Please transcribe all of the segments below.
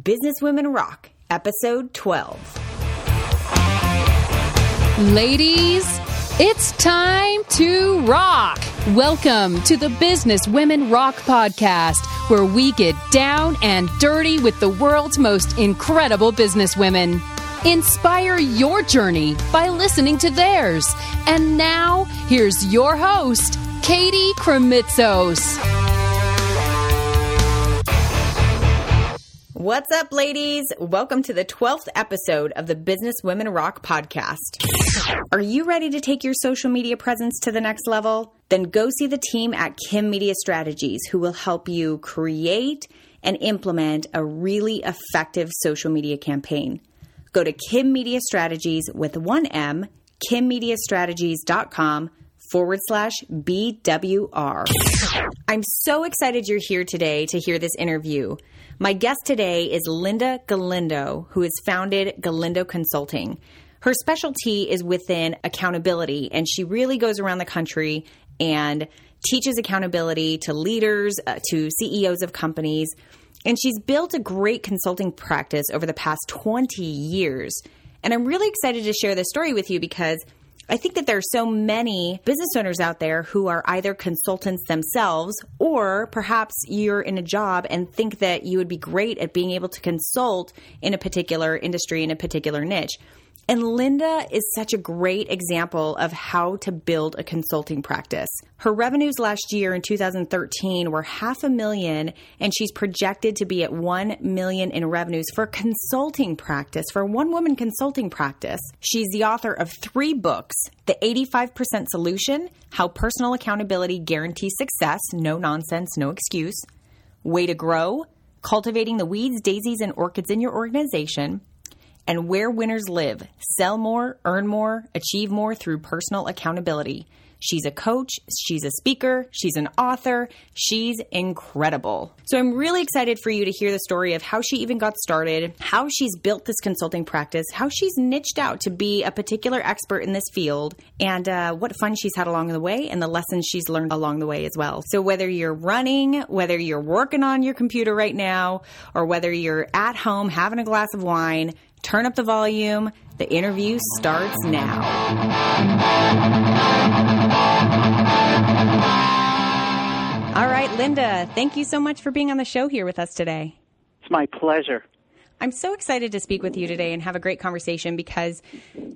Business Women Rock, episode 12. Ladies, it's time to rock. Welcome to the Business Women Rock podcast, where we get down and dirty with the world's most incredible business women. Inspire your journey by listening to theirs. And now, here's your host, Katie Krimitsos. What's up, ladies? Welcome to the 12th episode of the Business Women Rock podcast. Are you ready to take your social media presence to the next level? Then go see the team at Kim Media Strategies who will help you create and implement a really effective social media campaign. Go to Kim Media Strategies with one M, kimmediastrategies.com forward slash BWR. I'm so excited you're here today to hear this interview. My guest today is Linda Galindo, who has founded Galindo Consulting. Her specialty is within accountability, and she really goes around the country and teaches accountability to leaders, uh, to CEOs of companies. And she's built a great consulting practice over the past 20 years. And I'm really excited to share this story with you because I think that there are so many business owners out there who are either consultants themselves or perhaps you're in a job and think that you would be great at being able to consult in a particular industry, in a particular niche. And Linda is such a great example of how to build a consulting practice. Her revenues last year in 2013 were half a million, and she's projected to be at 1 million in revenues for consulting practice, for one woman consulting practice. She's the author of three books The 85% Solution How Personal Accountability Guarantees Success, No Nonsense, No Excuse, Way to Grow, Cultivating the Weeds, Daisies, and Orchids in Your Organization and where winners live. Sell more, earn more, achieve more through personal accountability. She's a coach, she's a speaker, she's an author, she's incredible. So I'm really excited for you to hear the story of how she even got started, how she's built this consulting practice, how she's niched out to be a particular expert in this field, and uh, what fun she's had along the way and the lessons she's learned along the way as well. So whether you're running, whether you're working on your computer right now, or whether you're at home having a glass of wine, Turn up the volume. The interview starts now. All right, Linda, thank you so much for being on the show here with us today. It's my pleasure. I'm so excited to speak with you today and have a great conversation because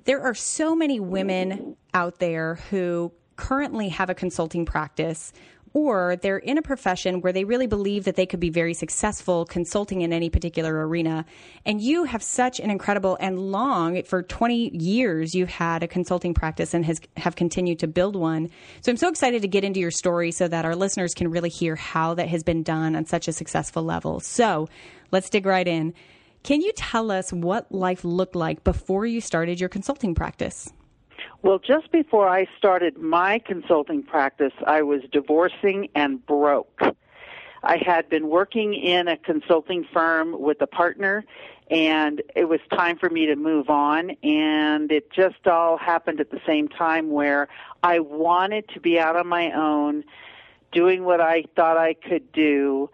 there are so many women out there who currently have a consulting practice or they're in a profession where they really believe that they could be very successful consulting in any particular arena. And you have such an incredible and long, for 20 years, you've had a consulting practice and has, have continued to build one. So I'm so excited to get into your story so that our listeners can really hear how that has been done on such a successful level. So let's dig right in. Can you tell us what life looked like before you started your consulting practice? Well, just before I started my consulting practice, I was divorcing and broke. I had been working in a consulting firm with a partner and it was time for me to move on and it just all happened at the same time where I wanted to be out on my own doing what I thought I could do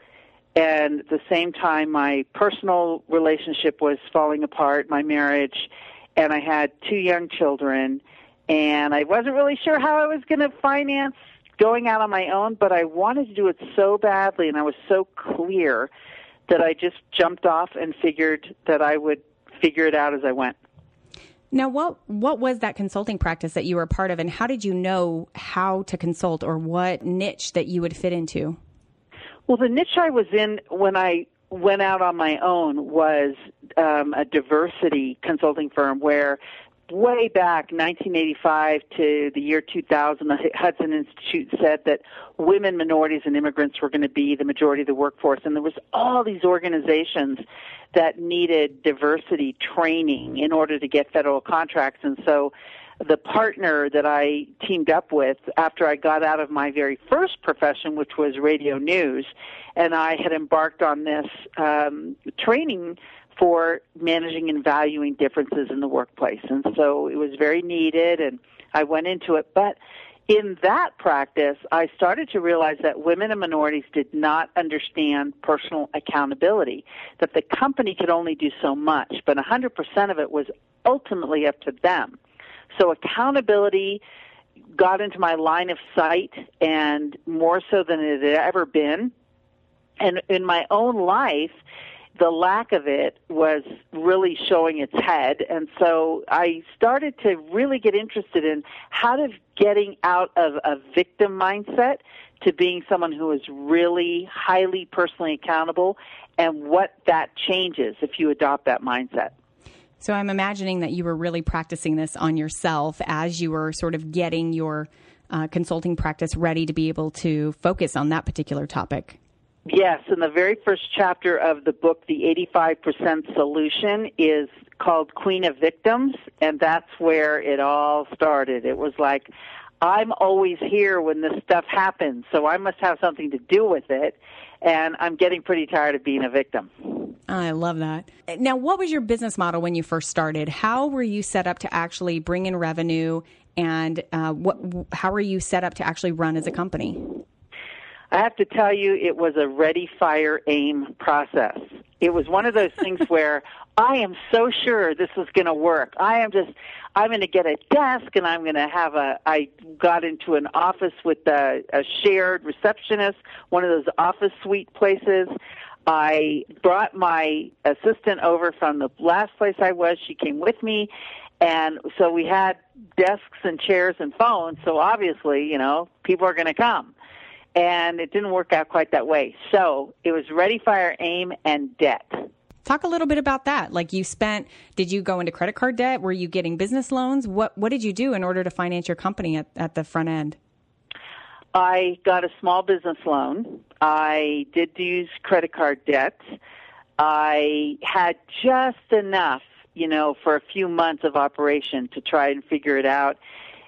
and at the same time my personal relationship was falling apart, my marriage, and I had two young children and I wasn't really sure how I was going to finance going out on my own, but I wanted to do it so badly, and I was so clear that I just jumped off and figured that I would figure it out as I went. Now, what what was that consulting practice that you were a part of, and how did you know how to consult or what niche that you would fit into? Well, the niche I was in when I went out on my own was um, a diversity consulting firm where way back 1985 to the year 2000 the hudson institute said that women minorities and immigrants were going to be the majority of the workforce. And there was all these organizations that needed diversity training in order to get federal contracts. And so the partner that I teamed up with after I got out of my very first profession, which was radio news, and I had embarked on this um, training for managing and valuing differences in the workplace. And so it was very needed and I went into it, but in that practice, I started to realize that women and minorities did not understand personal accountability, that the company could only do so much, but 100% of it was ultimately up to them. So accountability got into my line of sight and more so than it had ever been. And in my own life, the lack of it was really showing its head. And so I started to really get interested in how to getting out of a victim mindset to being someone who is really highly personally accountable and what that changes if you adopt that mindset. So I'm imagining that you were really practicing this on yourself as you were sort of getting your uh, consulting practice ready to be able to focus on that particular topic. Yes, in the very first chapter of the book, The 85% Solution is called Queen of Victims, and that's where it all started. It was like, I'm always here when this stuff happens, so I must have something to do with it, and I'm getting pretty tired of being a victim. I love that. Now, what was your business model when you first started? How were you set up to actually bring in revenue, and uh, what? How were you set up to actually run as a company? I have to tell you, it was a ready, fire, aim process. It was one of those things where I am so sure this is going to work. I am just, I'm going to get a desk and I'm going to have a, I got into an office with a, a shared receptionist, one of those office suite places. I brought my assistant over from the last place I was. She came with me. And so we had desks and chairs and phones. So obviously, you know, people are going to come and it didn't work out quite that way. So it was ready, fire, aim, and debt. Talk a little bit about that. Like you spent, did you go into credit card debt? Were you getting business loans? What What did you do in order to finance your company at, at the front end? I got a small business loan. I did use credit card debt. I had just enough, you know, for a few months of operation to try and figure it out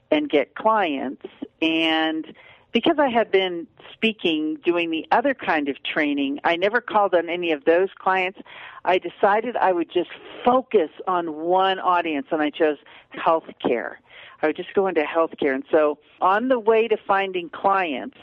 and get clients. And because I had been speaking, doing the other kind of training, I never called on any of those clients. I decided I would just focus on one audience, and I chose healthcare. I would just go into healthcare. And so, on the way to finding clients,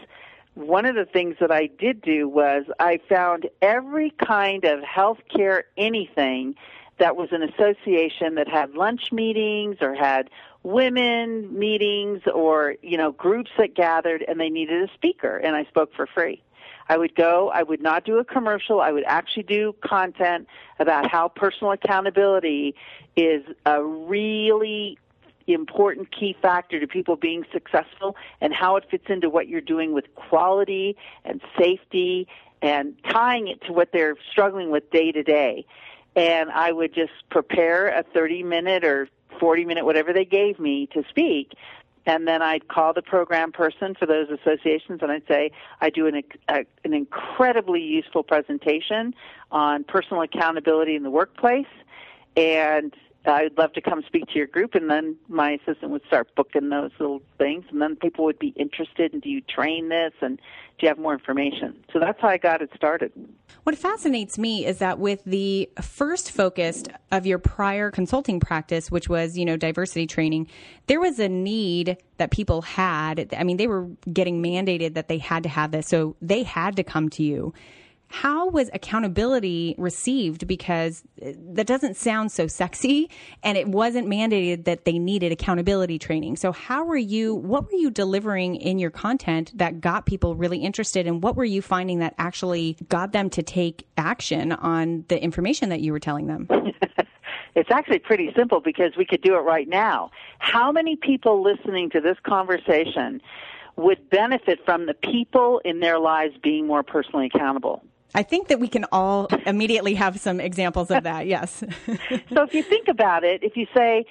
one of the things that I did do was I found every kind of healthcare anything that was an association that had lunch meetings or had women meetings or you know groups that gathered and they needed a speaker and I spoke for free. I would go, I would not do a commercial, I would actually do content about how personal accountability is a really important key factor to people being successful and how it fits into what you're doing with quality and safety and tying it to what they're struggling with day to day. And I would just prepare a 30 minute or 40 minute, whatever they gave me to speak. And then I'd call the program person for those associations and I'd say, I do an, a, an incredibly useful presentation on personal accountability in the workplace. And I'd love to come speak to your group, and then my assistant would start booking those little things, and then people would be interested. And do you train this? And do you have more information? So that's how I got it started. What fascinates me is that with the first focus of your prior consulting practice, which was you know diversity training, there was a need that people had. I mean, they were getting mandated that they had to have this, so they had to come to you how was accountability received? Because uh, that doesn't sound so sexy, and it wasn't mandated that they needed accountability training. So, how were you? What were you delivering in your content that got people really interested, and what were you finding that actually got them to take action on the information that you were telling them? It's actually pretty simple because we could do it right now. How many people listening to this conversation would benefit from the people in their lives being more personally accountable? I think that we can all immediately have some examples of that. Yes. so if you think about it, if you say,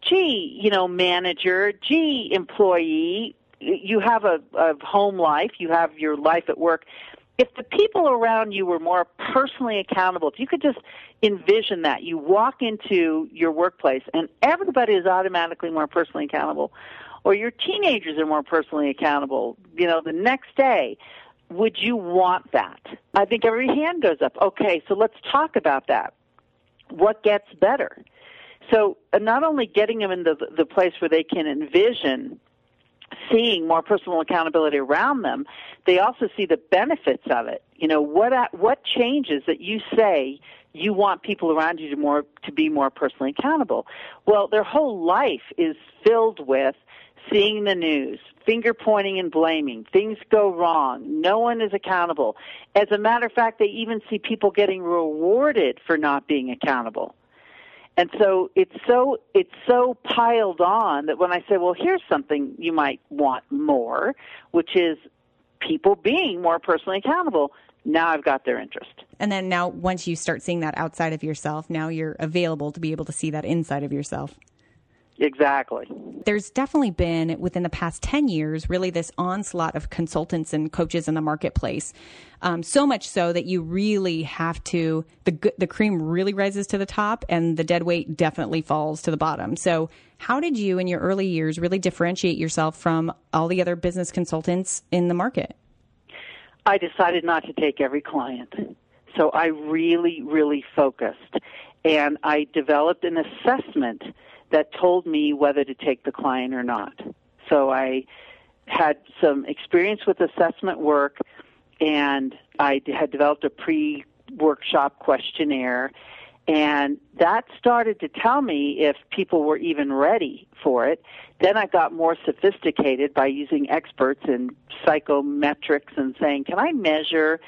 gee, you know, manager, gee, employee, you have a, a home life, you have your life at work. If the people around you were more personally accountable, if you could just envision that, you walk into your workplace and everybody is automatically more personally accountable, or your teenagers are more personally accountable, you know, the next day, would you want that? I think every hand goes up. Okay, so let's talk about that. What gets better? So uh, not only getting them in the, the place where they can envision seeing more personal accountability around them, they also see the benefits of it. You know, what what changes that you say you want people around you to more to be more personally accountable. Well, their whole life is filled with seeing the news, finger pointing and blaming. Things go wrong. No one is accountable. As a matter of fact, they even see people getting rewarded for not being accountable. And so it's so it's so piled on that when I say, well, here's something you might want more, which is people being more personally accountable, now I've got their interest. And then now once you start seeing that outside of yourself, now you're available to be able to see that inside of yourself. Exactly. There's definitely been within the past 10 years really this onslaught of consultants and coaches in the marketplace. Um, so much so that you really have to, the, the cream really rises to the top and the dead weight definitely falls to the bottom. So, how did you in your early years really differentiate yourself from all the other business consultants in the market? I decided not to take every client. So, I really, really focused. And I developed an assessment that told me whether to take the client or not. So I had some experience with assessment work and I had developed a pre workshop questionnaire and that started to tell me if people were even ready for it. Then I got more sophisticated by using experts in psychometrics and saying, can I measure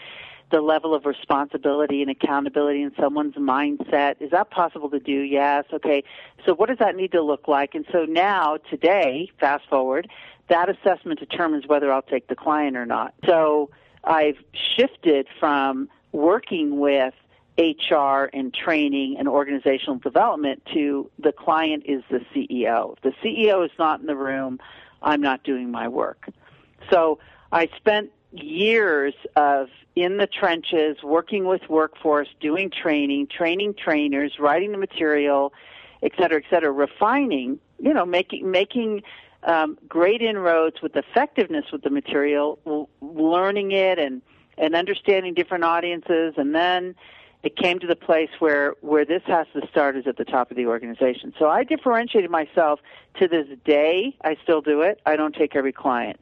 the level of responsibility and accountability in someone's mindset. Is that possible to do? Yes. Okay. So what does that need to look like? And so now, today, fast forward, that assessment determines whether I'll take the client or not. So I've shifted from working with HR and training and organizational development to the client is the CEO. If the CEO is not in the room, I'm not doing my work. So I spent years of in the trenches, working with workforce, doing training, training trainers, writing the material, et cetera, et cetera, refining, you know, making making um, great inroads with effectiveness with the material, learning it and and understanding different audiences, and then it came to the place where where this has to start is at the top of the organization. So I differentiated myself to this day. I still do it. I don't take every client.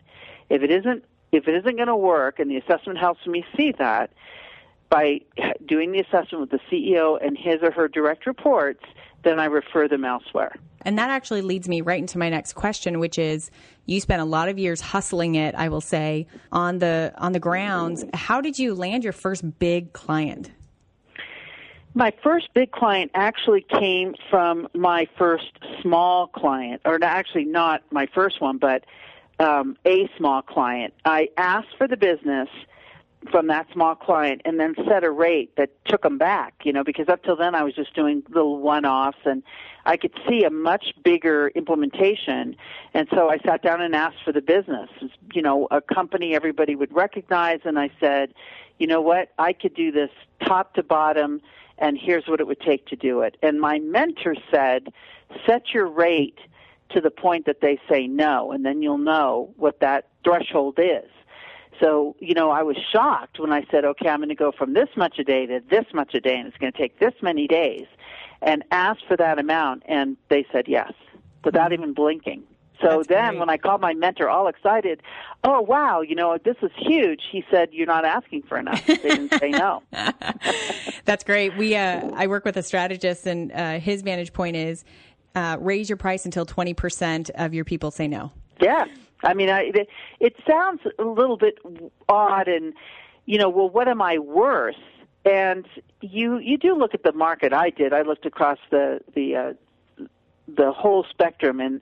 If it isn't if it isn't going to work, and the assessment helps me see that by doing the assessment with the CEO and his or her direct reports, then I refer them elsewhere. And that actually leads me right into my next question, which is you spent a lot of years hustling it, I will say, on the on the grounds. How did you land your first big client? My first big client actually came from my first small client, or actually not my first one, but um, a small client. I asked for the business from that small client and then set a rate that took them back, you know, because up till then I was just doing little one-offs and I could see a much bigger implementation. And so I sat down and asked for the business, you know, a company everybody would recognize and I said, you know what, I could do this top to bottom and here's what it would take to do it. And my mentor said, set your rate to the point that they say no, and then you'll know what that threshold is. So, you know, I was shocked when I said, okay, I'm going to go from this much a day to this much a day, and it's going to take this many days, and asked for that amount, and they said yes, without even blinking. So That's then great. when I called my mentor all excited, oh wow, you know, this is huge. He said, you're not asking for enough. They didn't say no. That's great. We, uh, I work with a strategist and, uh, his vantage point is, uh, raise your price until 20% of your people say no. Yeah. I mean, I, it, it sounds a little bit odd and, you know, well, what am I worth? And you, you do look at the market. I did. I looked across the, the, uh, the whole spectrum and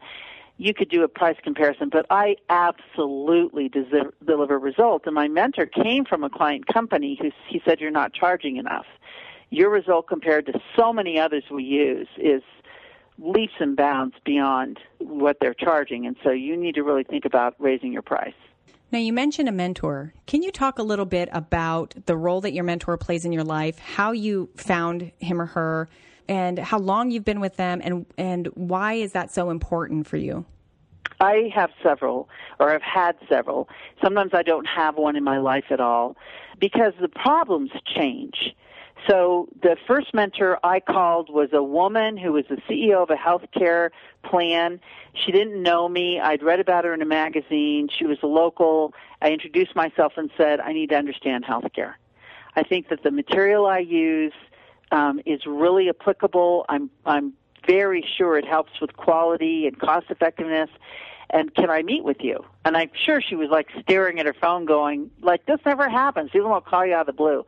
you could do a price comparison, but I absolutely des- deliver results. And my mentor came from a client company who he said, you're not charging enough. Your result compared to so many others we use is leaps and bounds beyond what they're charging. And so you need to really think about raising your price. Now, you mentioned a mentor. Can you talk a little bit about the role that your mentor plays in your life, how you found him or her, and how long you've been with them, and, and why is that so important for you? I have several, or I've had several. Sometimes I don't have one in my life at all because the problems change. So the first mentor I called was a woman who was the CEO of a healthcare plan. She didn't know me. I'd read about her in a magazine. She was a local. I introduced myself and said, I need to understand healthcare. I think that the material I use um, is really applicable. I'm I'm very sure it helps with quality and cost effectiveness. And can I meet with you? And I'm sure she was like staring at her phone, going like, "This never happens. People won't call you out of the blue."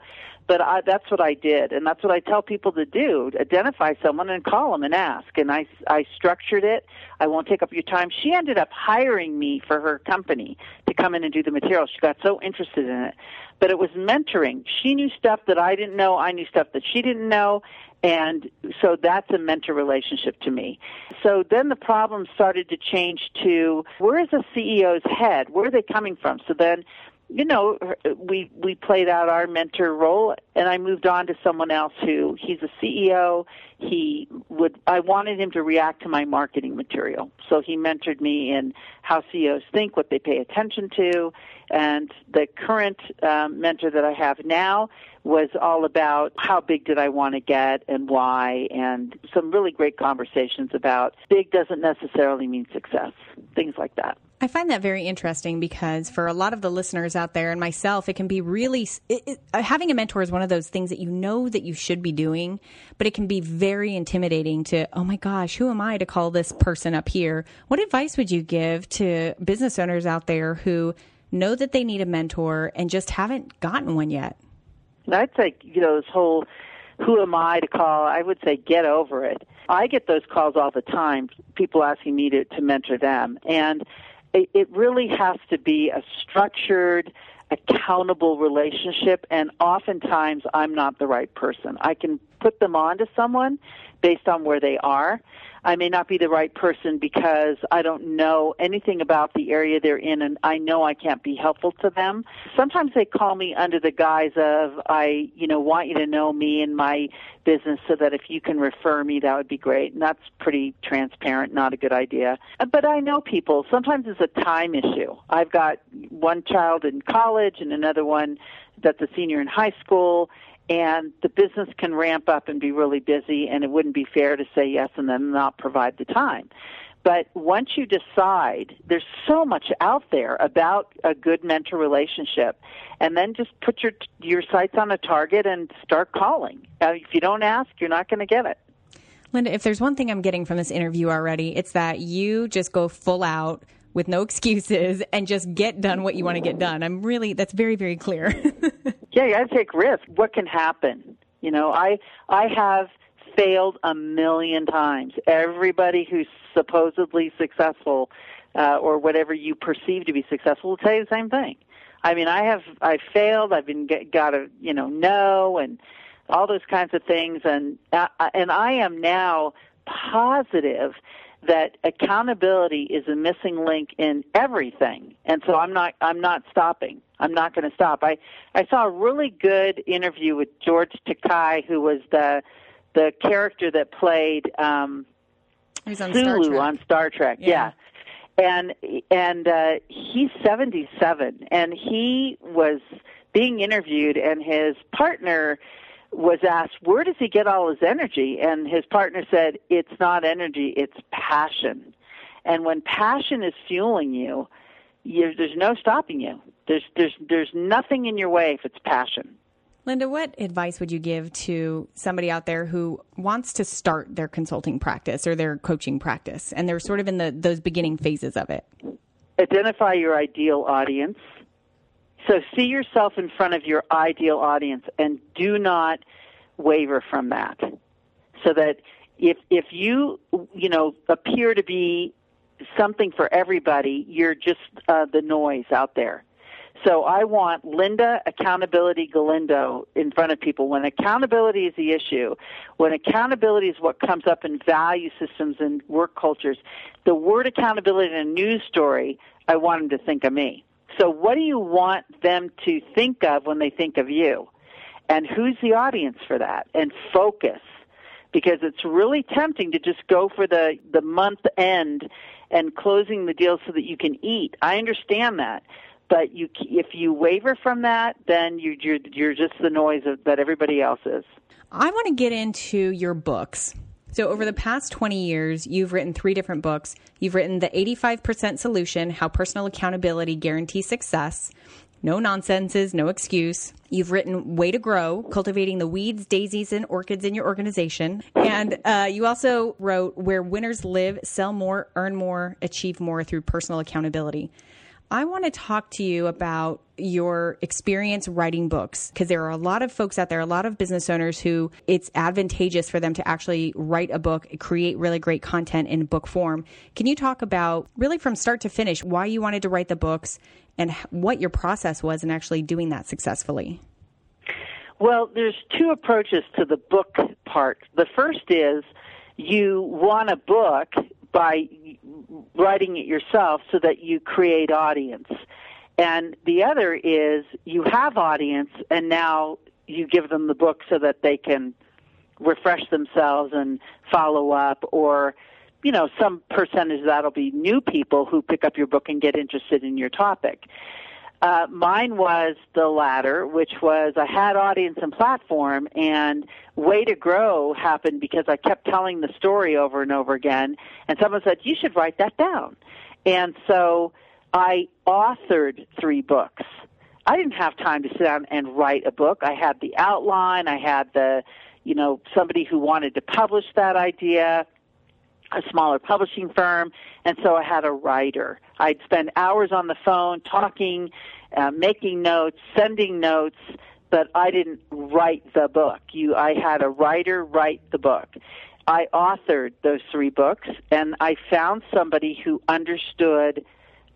But I, that's what I did, and that's what I tell people to do: identify someone and call them and ask. And I I structured it. I won't take up your time. She ended up hiring me for her company to come in and do the material. She got so interested in it but it was mentoring. She knew stuff that I didn't know. I knew stuff that she didn't know. And so that's a mentor relationship to me. So then the problem started to change to where is the CEO's head? Where are they coming from? So then you know, we we played out our mentor role, and I moved on to someone else who he's a CEO. He would I wanted him to react to my marketing material, so he mentored me in how CEOs think, what they pay attention to, and the current um, mentor that I have now was all about how big did I want to get and why, and some really great conversations about big doesn't necessarily mean success, things like that. I find that very interesting because for a lot of the listeners out there and myself, it can be really it, it, uh, having a mentor is one of those things that you know that you should be doing, but it can be very intimidating to, oh my gosh, who am I to call this person up here? What advice would you give to business owners out there who know that they need a mentor and just haven't gotten one yet? I'd say, you know, this whole who am I to call? I would say get over it. I get those calls all the time, people asking me to, to mentor them. And it, really has to be a structured, accountable relationship, and oftentimes I'm not the right person. I can put them on to someone based on where they are, I may not be the right person because I don't know anything about the area they're in and I know I can't be helpful to them. Sometimes they call me under the guise of I, you know, want you to know me and my business so that if you can refer me that would be great. And that's pretty transparent, not a good idea. But I know people, sometimes it's a time issue. I've got one child in college and another one that's a senior in high school and the business can ramp up and be really busy and it wouldn't be fair to say yes and then not provide the time. But once you decide there's so much out there about a good mentor relationship and then just put your your sights on a target and start calling. If you don't ask you're not going to get it. Linda if there's one thing i'm getting from this interview already it's that you just go full out with no excuses and just get done what you want to get done i'm really that's very very clear yeah, you got to take risks. What can happen? You know, I I have failed a million times. Everybody who's supposedly successful uh, or whatever you perceive to be successful will tell you the same thing. I mean, I have I failed. I've been get, got a you know no and all those kinds of things, and uh, and I am now positive that accountability is a missing link in everything and so i'm not i'm not stopping i'm not going to stop i i saw a really good interview with george takei who was the the character that played um on Sulu Star on Star Trek. Yeah. yeah. And and uh he's 77 and he was being interviewed and his partner was asked, where does he get all his energy? And his partner said, it's not energy, it's passion. And when passion is fueling you, you there's no stopping you. There's, there's, there's nothing in your way if it's passion. Linda, what advice would you give to somebody out there who wants to start their consulting practice or their coaching practice and they're sort of in the, those beginning phases of it? Identify your ideal audience so see yourself in front of your ideal audience and do not waver from that. So that if if you you know appear to be something for everybody, you're just uh, the noise out there. So I want Linda Accountability Galindo in front of people. When accountability is the issue, when accountability is what comes up in value systems and work cultures, the word accountability in a news story, I want them to think of me. So, what do you want them to think of when they think of you? And who's the audience for that? And focus. Because it's really tempting to just go for the, the month end and closing the deal so that you can eat. I understand that. but you if you waver from that, then you you're, you're just the noise of, that everybody else is. I want to get into your books. So, over the past 20 years, you've written three different books. You've written The 85% Solution How Personal Accountability Guarantees Success. No nonsenses, no excuse. You've written Way to Grow, Cultivating the Weeds, Daisies, and Orchids in Your Organization. And uh, you also wrote Where Winners Live, Sell More, Earn More, Achieve More Through Personal Accountability. I want to talk to you about your experience writing books because there are a lot of folks out there, a lot of business owners who it's advantageous for them to actually write a book, create really great content in book form. Can you talk about really from start to finish why you wanted to write the books and what your process was in actually doing that successfully? Well, there's two approaches to the book part. The first is you want a book by writing it yourself so that you create audience. And the other is you have audience and now you give them the book so that they can refresh themselves and follow up or you know some percentage that'll be new people who pick up your book and get interested in your topic uh, mine was the latter, which was I had audience and platform, and Way to Grow happened because I kept telling the story over and over again, and someone said, You should write that down. And so I authored three books. I didn't have time to sit down and write a book. I had the outline, I had the, you know, somebody who wanted to publish that idea a smaller publishing firm, and so I had a writer. I'd spend hours on the phone talking, uh, making notes, sending notes, but I didn't write the book. You, I had a writer write the book. I authored those three books, and I found somebody who understood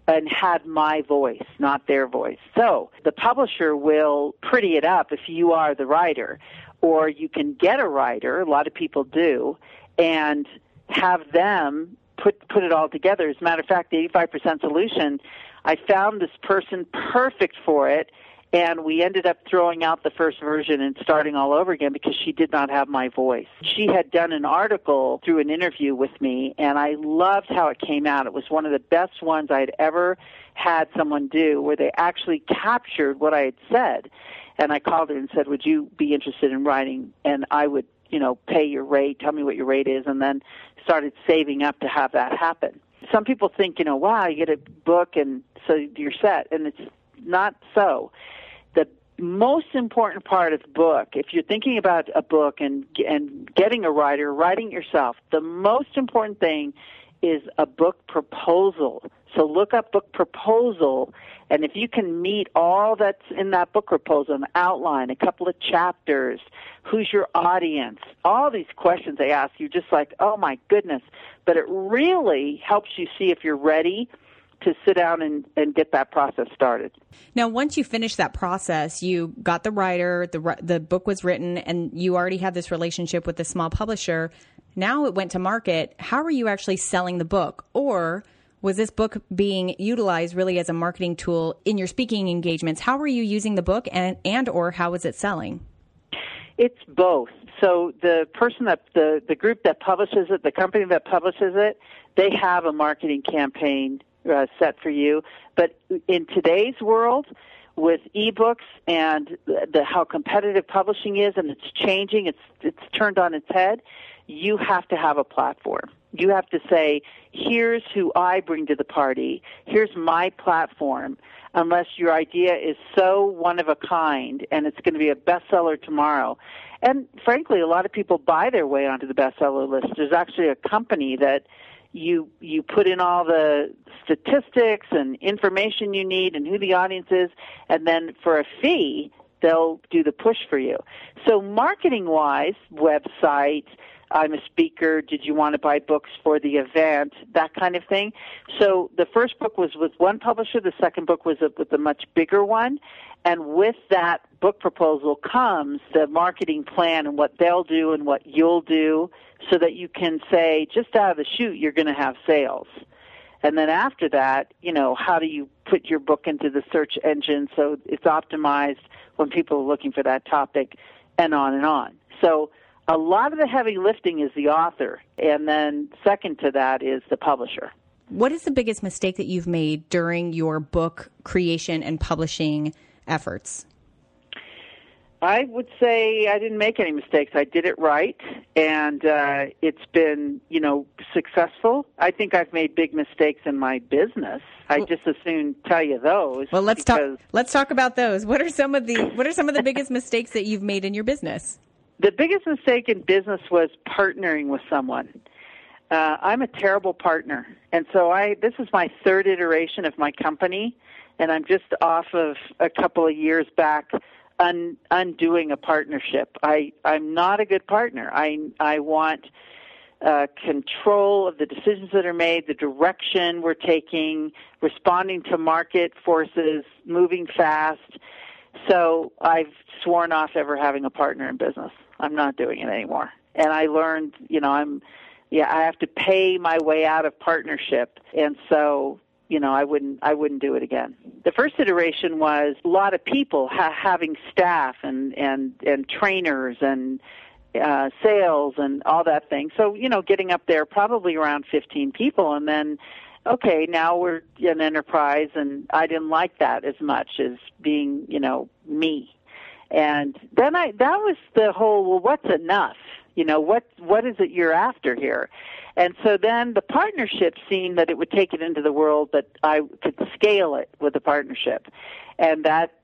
and had my voice, not their voice. So the publisher will pretty it up if you are the writer, or you can get a writer. A lot of people do, and have them put put it all together. As a matter of fact, the 85% solution, I found this person perfect for it, and we ended up throwing out the first version and starting all over again because she did not have my voice. She had done an article through an interview with me, and I loved how it came out. It was one of the best ones I had ever had someone do, where they actually captured what I had said. And I called her and said, "Would you be interested in writing?" And I would you know, pay your rate, tell me what your rate is, and then started saving up to have that happen. Some people think, you know, wow, you get a book and so you're set, and it's not so. The most important part of the book, if you're thinking about a book and and getting a writer, writing yourself, the most important thing is a book proposal. So look up book proposal, and if you can meet all that's in that book proposal, an outline, a couple of chapters, who's your audience, all these questions they ask you, just like, oh my goodness. But it really helps you see if you're ready to sit down and, and get that process started. Now, once you finish that process, you got the writer, the the book was written, and you already had this relationship with the small publisher. Now it went to market. How are you actually selling the book? Or was this book being utilized really as a marketing tool in your speaking engagements? How were you using the book and, and or how was it selling? It's both. So the person that the, the group that publishes it, the company that publishes it, they have a marketing campaign uh, set for you. But in today's world, with ebooks and the, the how competitive publishing is, and it's changing, it's it's turned on its head you have to have a platform. You have to say, here's who I bring to the party. Here's my platform. Unless your idea is so one of a kind and it's going to be a bestseller tomorrow. And frankly, a lot of people buy their way onto the bestseller list. There's actually a company that you you put in all the statistics and information you need and who the audience is and then for a fee they'll do the push for you. So marketing wise, websites, I'm a speaker. Did you want to buy books for the event? That kind of thing. So the first book was with one publisher. The second book was with a much bigger one. And with that book proposal comes the marketing plan and what they'll do and what you'll do so that you can say, just out of the chute, you're going to have sales. And then after that, you know, how do you put your book into the search engine so it's optimized when people are looking for that topic and on and on. So a lot of the heavy lifting is the author, and then second to that is the publisher. What is the biggest mistake that you've made during your book creation and publishing efforts? I would say I didn't make any mistakes. I did it right, and uh, it's been, you know, successful. I think I've made big mistakes in my business. I just as soon tell you those. Well, let's talk. Let's talk about those. What are some of the What are some of the biggest mistakes that you've made in your business? The biggest mistake in business was partnering with someone. Uh, I'm a terrible partner, and so I. This is my third iteration of my company, and I'm just off of a couple of years back un, undoing a partnership. I I'm not a good partner. I I want uh, control of the decisions that are made, the direction we're taking, responding to market forces, moving fast. So I've sworn off ever having a partner in business. I'm not doing it anymore. And I learned, you know, I'm yeah, I have to pay my way out of partnership. And so you know, I wouldn't I wouldn't do it again. The first iteration was a lot of people ha- having staff and and and trainers and uh, sales and all that thing. So you know, getting up there probably around 15 people, and then okay, now we're an enterprise, and I didn't like that as much as being you know me. And then I that was the whole well, what's enough? You know, what what is it you're after here? And so then the partnership seen that it would take it into the world that I could scale it with the partnership. And that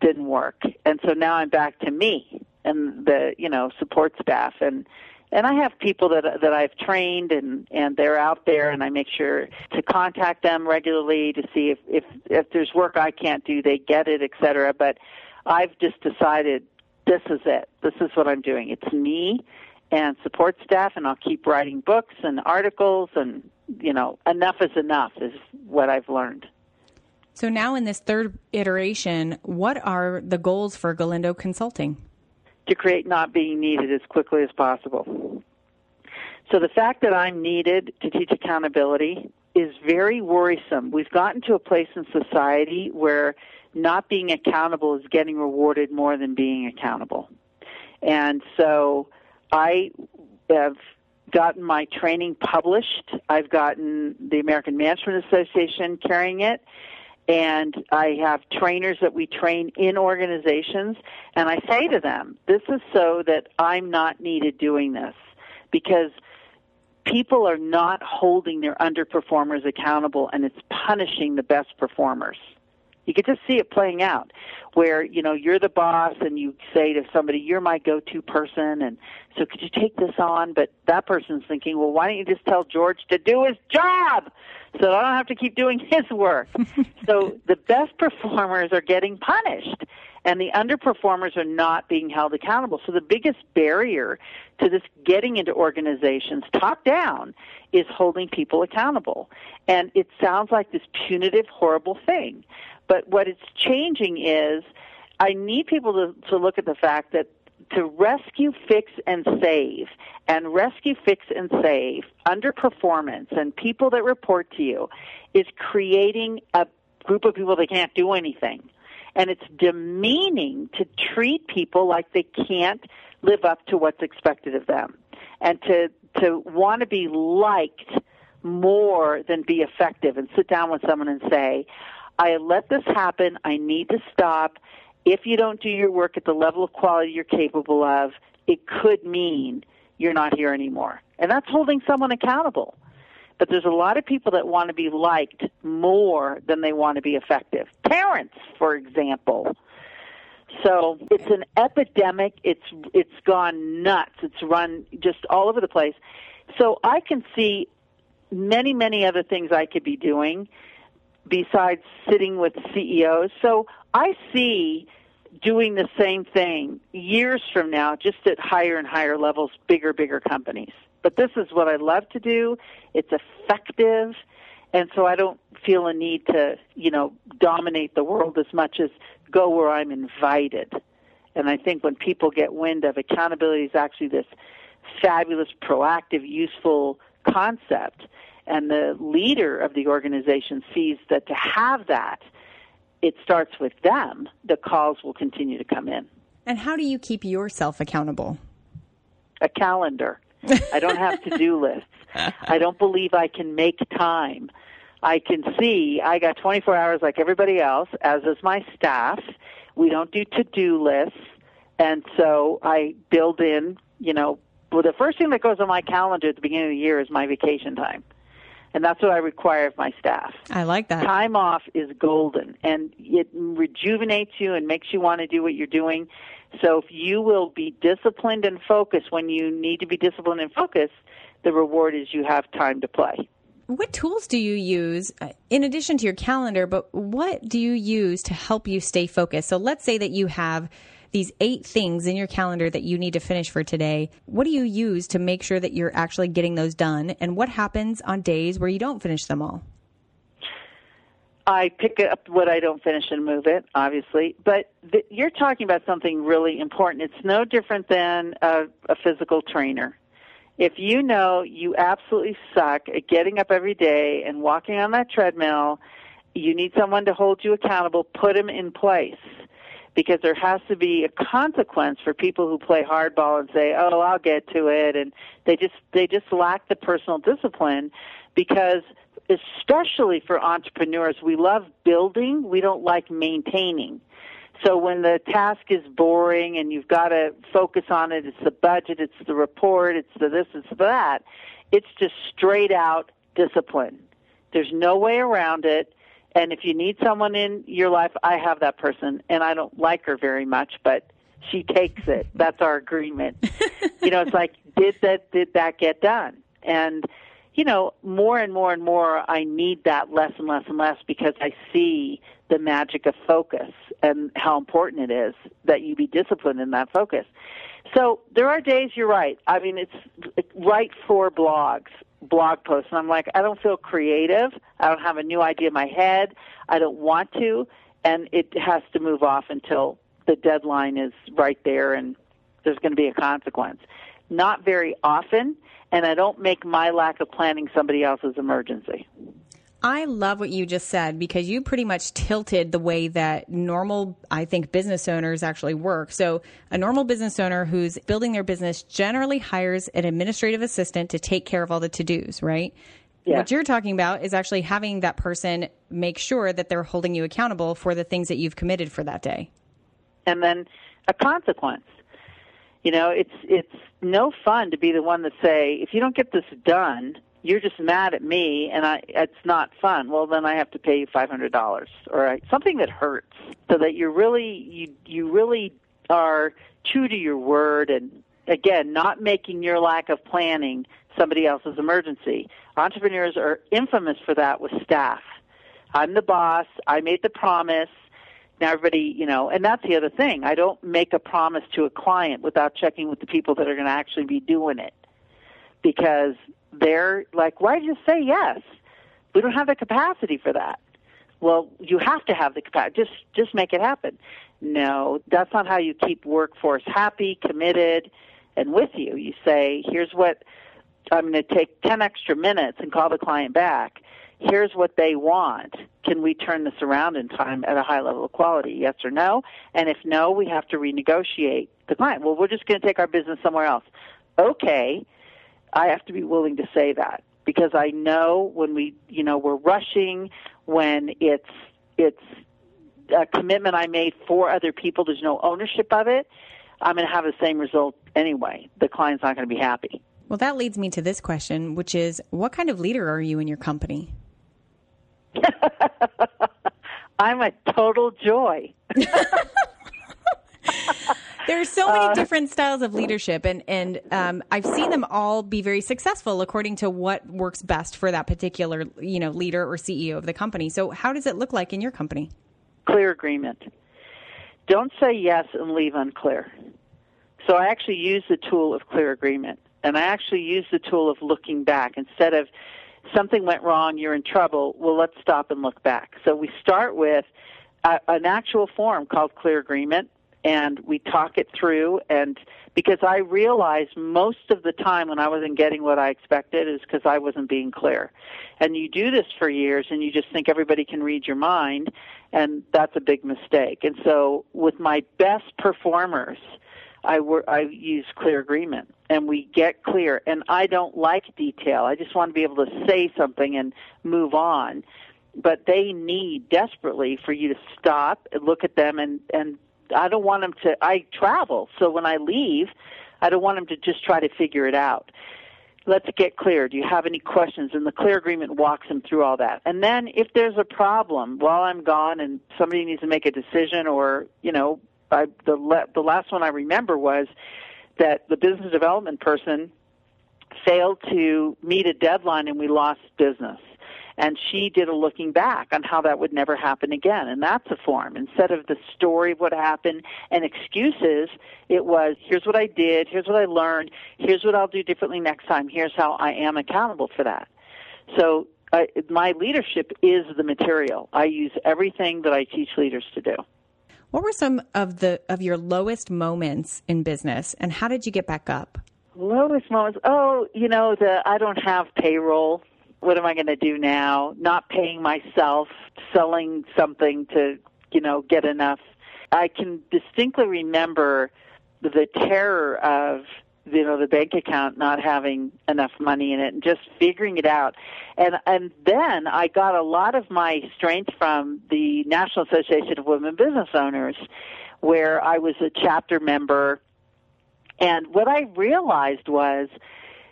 didn't work. And so now I'm back to me and the, you know, support staff and and I have people that that I've trained and and they're out there and I make sure to contact them regularly to see if if if there's work I can't do, they get it, etc. But I've just decided this is it. This is what I'm doing. It's me and support staff, and I'll keep writing books and articles, and you know, enough is enough is what I've learned. So now, in this third iteration, what are the goals for Galindo Consulting? To create not being needed as quickly as possible. So the fact that I'm needed to teach accountability is very worrisome. We've gotten to a place in society where not being accountable is getting rewarded more than being accountable. And so I have gotten my training published. I've gotten the American Management Association carrying it. And I have trainers that we train in organizations. And I say to them, this is so that I'm not needed doing this. Because people are not holding their underperformers accountable and it's punishing the best performers. You could just see it playing out where, you know, you're the boss and you say to somebody, you're my go-to person and so could you take this on? But that person's thinking, well, why don't you just tell George to do his job so I don't have to keep doing his work? so the best performers are getting punished and the underperformers are not being held accountable. So the biggest barrier to this getting into organizations top down is holding people accountable. And it sounds like this punitive, horrible thing. But what it's changing is I need people to, to look at the fact that to rescue, fix, and save, and rescue, fix, and save underperformance and people that report to you is creating a group of people that can't do anything. And it's demeaning to treat people like they can't live up to what's expected of them. And to, to want to be liked more than be effective and sit down with someone and say, I let this happen. I need to stop. If you don't do your work at the level of quality you're capable of, it could mean you're not here anymore. And that's holding someone accountable. But there's a lot of people that want to be liked more than they want to be effective. Parents, for example. So it's an epidemic. It's it's gone nuts. It's run just all over the place. So I can see many many other things I could be doing besides sitting with CEOs. So I see doing the same thing years from now, just at higher and higher levels, bigger, bigger companies. But this is what I love to do. It's effective. And so I don't feel a need to, you know, dominate the world as much as go where I'm invited. And I think when people get wind of accountability is actually this fabulous, proactive, useful concept, and the leader of the organization sees that to have that, it starts with them, the calls will continue to come in. And how do you keep yourself accountable? A calendar. I don't have to do lists. I don't believe I can make time. I can see I got 24 hours like everybody else, as does my staff. We don't do to-do lists, and so I build in, you know, well, the first thing that goes on my calendar at the beginning of the year is my vacation time. And that's what I require of my staff. I like that. Time off is golden and it rejuvenates you and makes you want to do what you're doing. So if you will be disciplined and focused when you need to be disciplined and focused, the reward is you have time to play. What tools do you use uh, in addition to your calendar, but what do you use to help you stay focused? So let's say that you have these eight things in your calendar that you need to finish for today. What do you use to make sure that you're actually getting those done? And what happens on days where you don't finish them all? I pick up what I don't finish and move it, obviously. But the, you're talking about something really important. It's no different than a, a physical trainer. If you know you absolutely suck at getting up every day and walking on that treadmill, you need someone to hold you accountable, put them in place because there has to be a consequence for people who play hardball and say, "Oh, I'll get to it," and they just they just lack the personal discipline because especially for entrepreneurs, we love building, we don't like maintaining. So when the task is boring and you've got to focus on it, it's the budget, it's the report, it's the this, it's the that. It's just straight out discipline. There's no way around it. And if you need someone in your life, I have that person, and I don't like her very much, but she takes it. That's our agreement. you know, it's like, did that did that get done? And you know, more and more and more, I need that less and less and less because I see the magic of focus and how important it is that you be disciplined in that focus. So there are days you're right. I mean, it's right for blogs blog posts and I'm like, I don't feel creative. I don't have a new idea in my head. I don't want to. And it has to move off until the deadline is right there and there's going to be a consequence. Not very often, and I don't make my lack of planning somebody else's emergency. I love what you just said because you pretty much tilted the way that normal, I think, business owners actually work. So, a normal business owner who's building their business generally hires an administrative assistant to take care of all the to dos, right? Yeah. What you're talking about is actually having that person make sure that they're holding you accountable for the things that you've committed for that day. And then a consequence. You know, it's it's no fun to be the one that say, if you don't get this done, you're just mad at me and I it's not fun. Well, then I have to pay you five hundred dollars or something that hurts, so that you're really you you really are true to your word and again not making your lack of planning somebody else's emergency. Entrepreneurs are infamous for that with staff. I'm the boss. I made the promise. Now everybody, you know, and that's the other thing. I don't make a promise to a client without checking with the people that are going to actually be doing it because they're like, why did you say yes? We don't have the capacity for that. Well, you have to have the capacity. Just just make it happen. No, that's not how you keep workforce happy, committed, and with you. You say, here's what I'm going to take 10 extra minutes and call the client back. Here's what they want. Can we turn this around in time at a high level of quality? Yes or no? And if no, we have to renegotiate the client. Well, we're just going to take our business somewhere else. Okay, I have to be willing to say that because I know when we, you know, we're rushing, when it's it's a commitment I made for other people, there's no ownership of it. I'm going to have the same result anyway. The client's not going to be happy. Well, that leads me to this question, which is what kind of leader are you in your company? I'm a total joy. There's so many uh, different styles of leadership, and and um, I've seen them all be very successful according to what works best for that particular you know leader or CEO of the company. So, how does it look like in your company? Clear agreement. Don't say yes and leave unclear. So, I actually use the tool of clear agreement, and I actually use the tool of looking back instead of something went wrong, you're in trouble. Well, let's stop and look back. So, we start with a, an actual form called clear agreement and we talk it through and because I realized most of the time when I wasn't getting what I expected is because I wasn't being clear. And you do this for years and you just think everybody can read your mind and that's a big mistake. And so with my best performers, I, I use clear agreement. and we get clear. And I don't like detail. I just want to be able to say something and move on. But they need desperately for you to stop and look at them and and I don't want them to I travel. So when I leave, I don't want them to just try to figure it out. Let's get clear. Do you have any questions? And the clear agreement walks them through all that. And then if there's a problem while I'm gone and somebody needs to make a decision or, you know, I, the le- the last one I remember was that the business development person failed to meet a deadline and we lost business. And she did a looking back on how that would never happen again. And that's a form. Instead of the story of what happened and excuses, it was here's what I did, here's what I learned, here's what I'll do differently next time, here's how I am accountable for that. So uh, my leadership is the material. I use everything that I teach leaders to do. What were some of the of your lowest moments in business and how did you get back up? Lowest moments. Oh, you know, the I don't have payroll. What am I going to do now? Not paying myself, selling something to, you know, get enough. I can distinctly remember the terror of you know the bank account not having enough money in it and just figuring it out and and then i got a lot of my strength from the national association of women business owners where i was a chapter member and what i realized was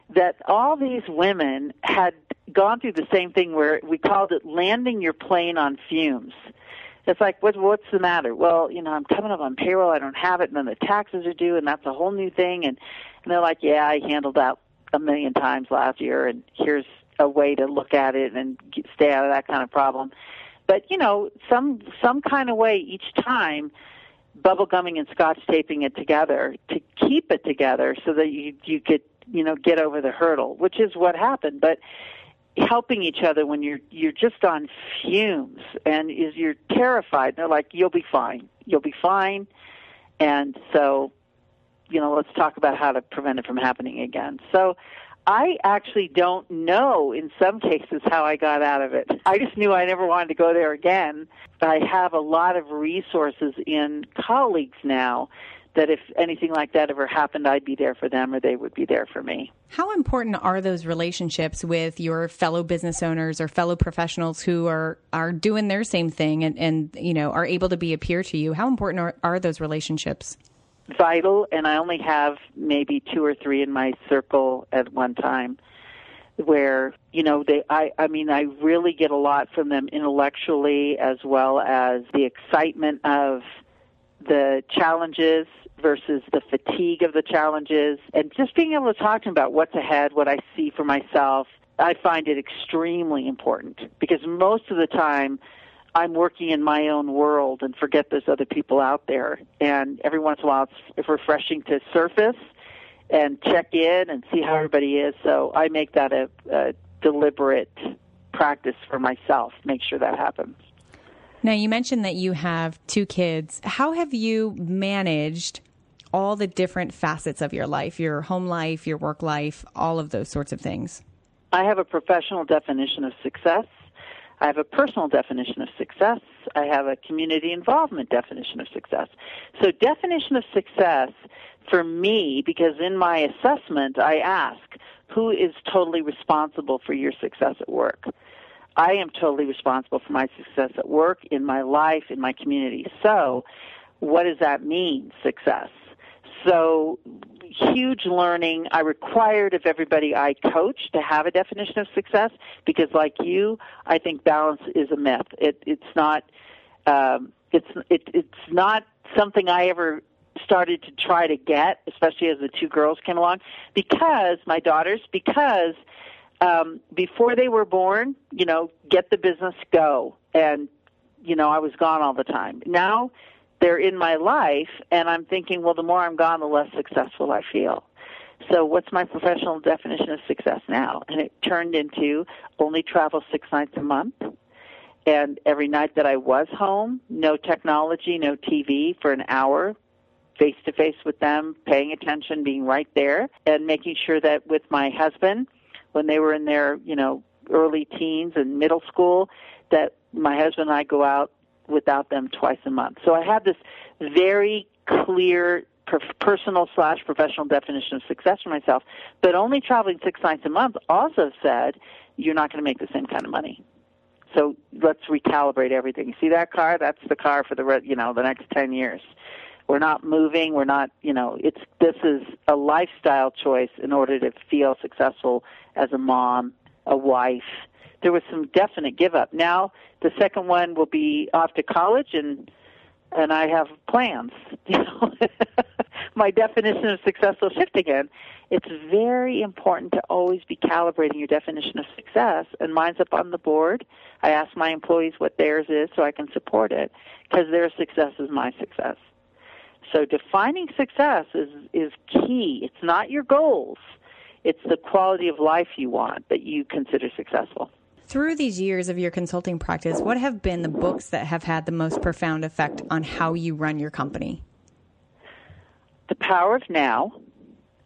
that all these women had gone through the same thing where we called it landing your plane on fumes it's like, what, what's the matter? Well, you know, I'm coming up on payroll. I don't have it, and then the taxes are due, and that's a whole new thing. And and they're like, yeah, I handled that a million times last year, and here's a way to look at it and get, stay out of that kind of problem. But you know, some some kind of way each time, bubble gumming and scotch taping it together to keep it together so that you you could you know get over the hurdle, which is what happened. But helping each other when you're you're just on fumes and is you're terrified. They're like, you'll be fine, you'll be fine, and so you know, let's talk about how to prevent it from happening again. So I actually don't know in some cases how I got out of it. I just knew I never wanted to go there again. But I have a lot of resources in colleagues now that if anything like that ever happened, I'd be there for them or they would be there for me. How important are those relationships with your fellow business owners or fellow professionals who are, are doing their same thing and, and you know are able to be a peer to you? How important are, are those relationships? vital, and I only have maybe two or three in my circle at one time. Where you know they, I, I mean, I really get a lot from them intellectually as well as the excitement of the challenges versus the fatigue of the challenges, and just being able to talk to them about what's ahead, what I see for myself. I find it extremely important because most of the time I'm working in my own world and forget there's other people out there. And every once in a while, it's, it's refreshing to surface and check in and see how everybody is. So I make that a, a deliberate practice for myself. Make sure that happens. Now, you mentioned that you have two kids. How have you managed all the different facets of your life, your home life, your work life, all of those sorts of things? I have a professional definition of success I have a personal definition of success. I have a community involvement definition of success. So, definition of success for me, because in my assessment, I ask, who is totally responsible for your success at work? I am totally responsible for my success at work, in my life, in my community. So, what does that mean, success? So, huge learning. I required of everybody I coach to have a definition of success because, like you, I think balance is a myth. It, it's not. Um, it's it, it's not something I ever started to try to get, especially as the two girls came along, because my daughters, because um, before they were born, you know, get the business, go, and you know, I was gone all the time. Now they're in my life and I'm thinking, well, the more I'm gone, the less successful I feel. So what's my professional definition of success now? And it turned into only travel six nights a month. And every night that I was home, no technology, no TV for an hour, face to face with them, paying attention, being right there, and making sure that with my husband, when they were in their, you know, early teens and middle school, that my husband and I go out without them twice a month. So I have this very clear per- personal slash professional definition of success for myself, but only traveling six nights a month also said you're not going to make the same kind of money. So let's recalibrate everything. See that car? That's the car for the you know the next ten years. We're not moving. We're not you know it's this is a lifestyle choice in order to feel successful as a mom, a wife. There was some definite give up. Now the second one will be off to college and and I have plans. You know, my definition of success will shift again. It's very important to always be calibrating your definition of success, and mine's up on the board. I ask my employees what theirs is so I can support it because their success is my success. So defining success is is key. It's not your goals. It's the quality of life you want that you consider successful. Through these years of your consulting practice, what have been the books that have had the most profound effect on how you run your company? The Power of Now,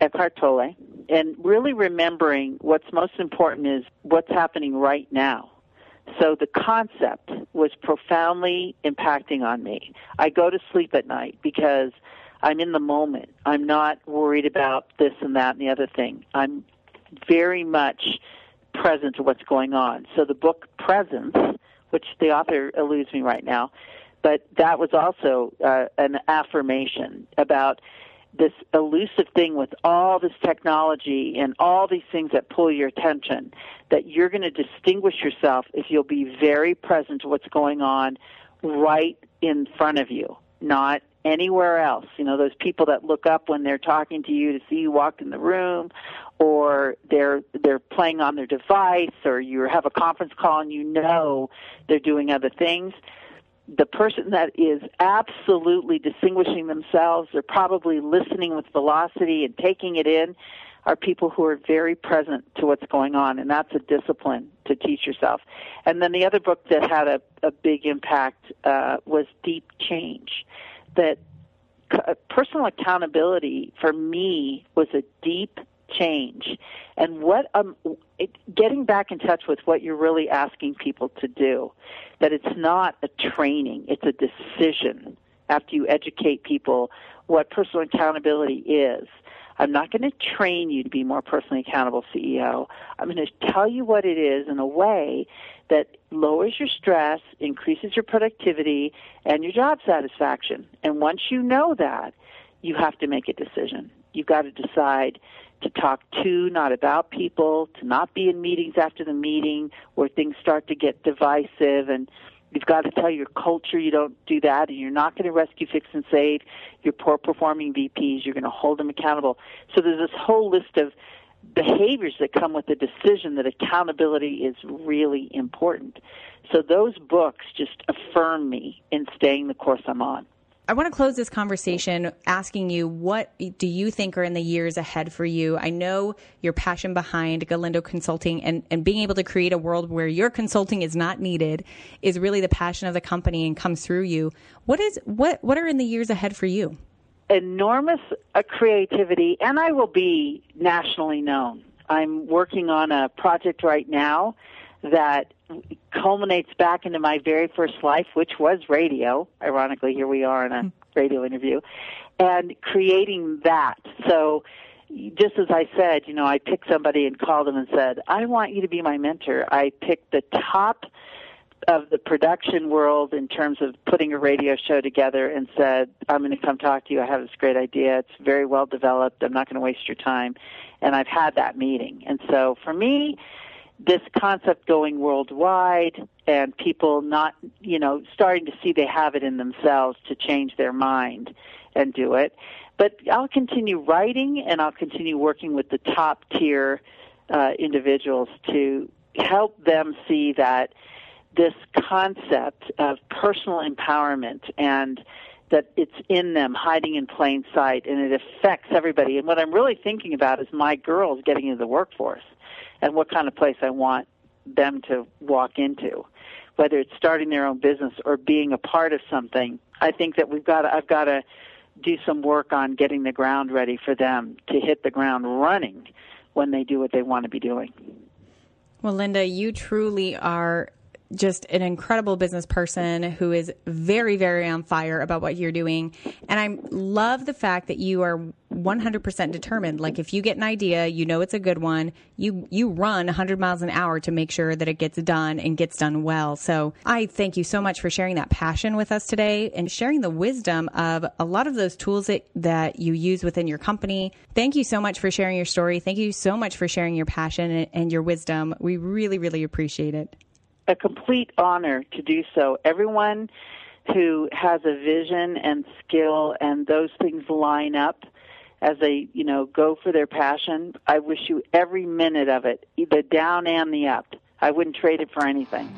Eckhart Tolle, and really remembering what's most important is what's happening right now. So the concept was profoundly impacting on me. I go to sleep at night because I'm in the moment. I'm not worried about this and that and the other thing. I'm very much present to what's going on. So the book Presence, which the author eludes me right now, but that was also uh, an affirmation about this elusive thing with all this technology and all these things that pull your attention that you're going to distinguish yourself if you'll be very present to what's going on right in front of you, not anywhere else. You know, those people that look up when they're talking to you to see you walk in the room or they're they're playing on their device or you have a conference call and you know they're doing other things the person that is absolutely distinguishing themselves they're probably listening with velocity and taking it in are people who are very present to what's going on and that's a discipline to teach yourself. And then the other book that had a, a big impact uh, was deep change. That personal accountability for me was a deep change. And what um it, getting back in touch with what you're really asking people to do that it's not a training it's a decision after you educate people what personal accountability is. I'm not going to train you to be more personally accountable ceo i'm going to tell you what it is in a way that lowers your stress increases your productivity and your job satisfaction. And once you know that you have to make a decision you've got to decide to talk to, not about people, to not be in meetings after the meeting where things start to get divisive and you've got to tell your culture you don't do that and you're not going to rescue, fix, and save your poor performing VPs. You're going to hold them accountable. So there's this whole list of behaviors that come with the decision that accountability is really important. So those books just affirm me in staying the course I'm on. I want to close this conversation asking you what do you think are in the years ahead for you? I know your passion behind Galindo Consulting and, and being able to create a world where your consulting is not needed is really the passion of the company and comes through you. What is what what are in the years ahead for you? Enormous uh, creativity, and I will be nationally known. I'm working on a project right now that culminates back into my very first life, which was radio. Ironically, here we are in a hmm. radio interview, and creating that. So, just as I said, you know, I picked somebody and called them and said, I want you to be my mentor. I picked the top of the production world in terms of putting a radio show together and said, I'm going to come talk to you. I have this great idea. It's very well developed. I'm not going to waste your time. And I've had that meeting. And so for me, this concept going worldwide and people not, you know, starting to see they have it in themselves to change their mind and do it. But I'll continue writing and I'll continue working with the top tier uh, individuals to help them see that this concept of personal empowerment and that it's in them, hiding in plain sight, and it affects everybody. And what I'm really thinking about is my girls getting into the workforce and what kind of place I want them to walk into, whether it's starting their own business or being a part of something. I think that we've got to, I've got to do some work on getting the ground ready for them to hit the ground running when they do what they want to be doing. Well, Linda, you truly are just an incredible business person who is very, very on fire about what you're doing. And I love the fact that you are 100% determined. Like if you get an idea, you know it's a good one, you you run 100 miles an hour to make sure that it gets done and gets done well. So I thank you so much for sharing that passion with us today and sharing the wisdom of a lot of those tools that, that you use within your company. Thank you so much for sharing your story. Thank you so much for sharing your passion and, and your wisdom. We really, really appreciate it. A complete honor to do so. Everyone who has a vision and skill and those things line up as they, you know, go for their passion. I wish you every minute of it, the down and the up. I wouldn't trade it for anything.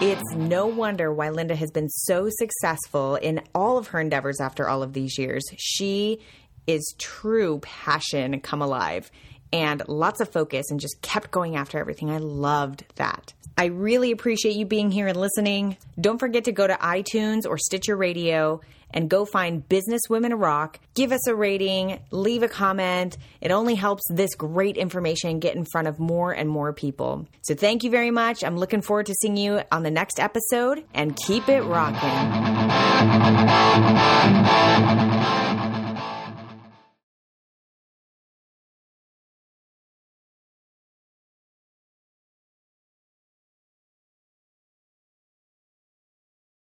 It's no wonder why Linda has been so successful in all of her endeavors after all of these years. She is true passion come alive and lots of focus and just kept going after everything. I loved that. I really appreciate you being here and listening. Don't forget to go to iTunes or Stitcher Radio and go find Business Women Rock. Give us a rating, leave a comment. It only helps this great information get in front of more and more people. So thank you very much. I'm looking forward to seeing you on the next episode and keep it rocking.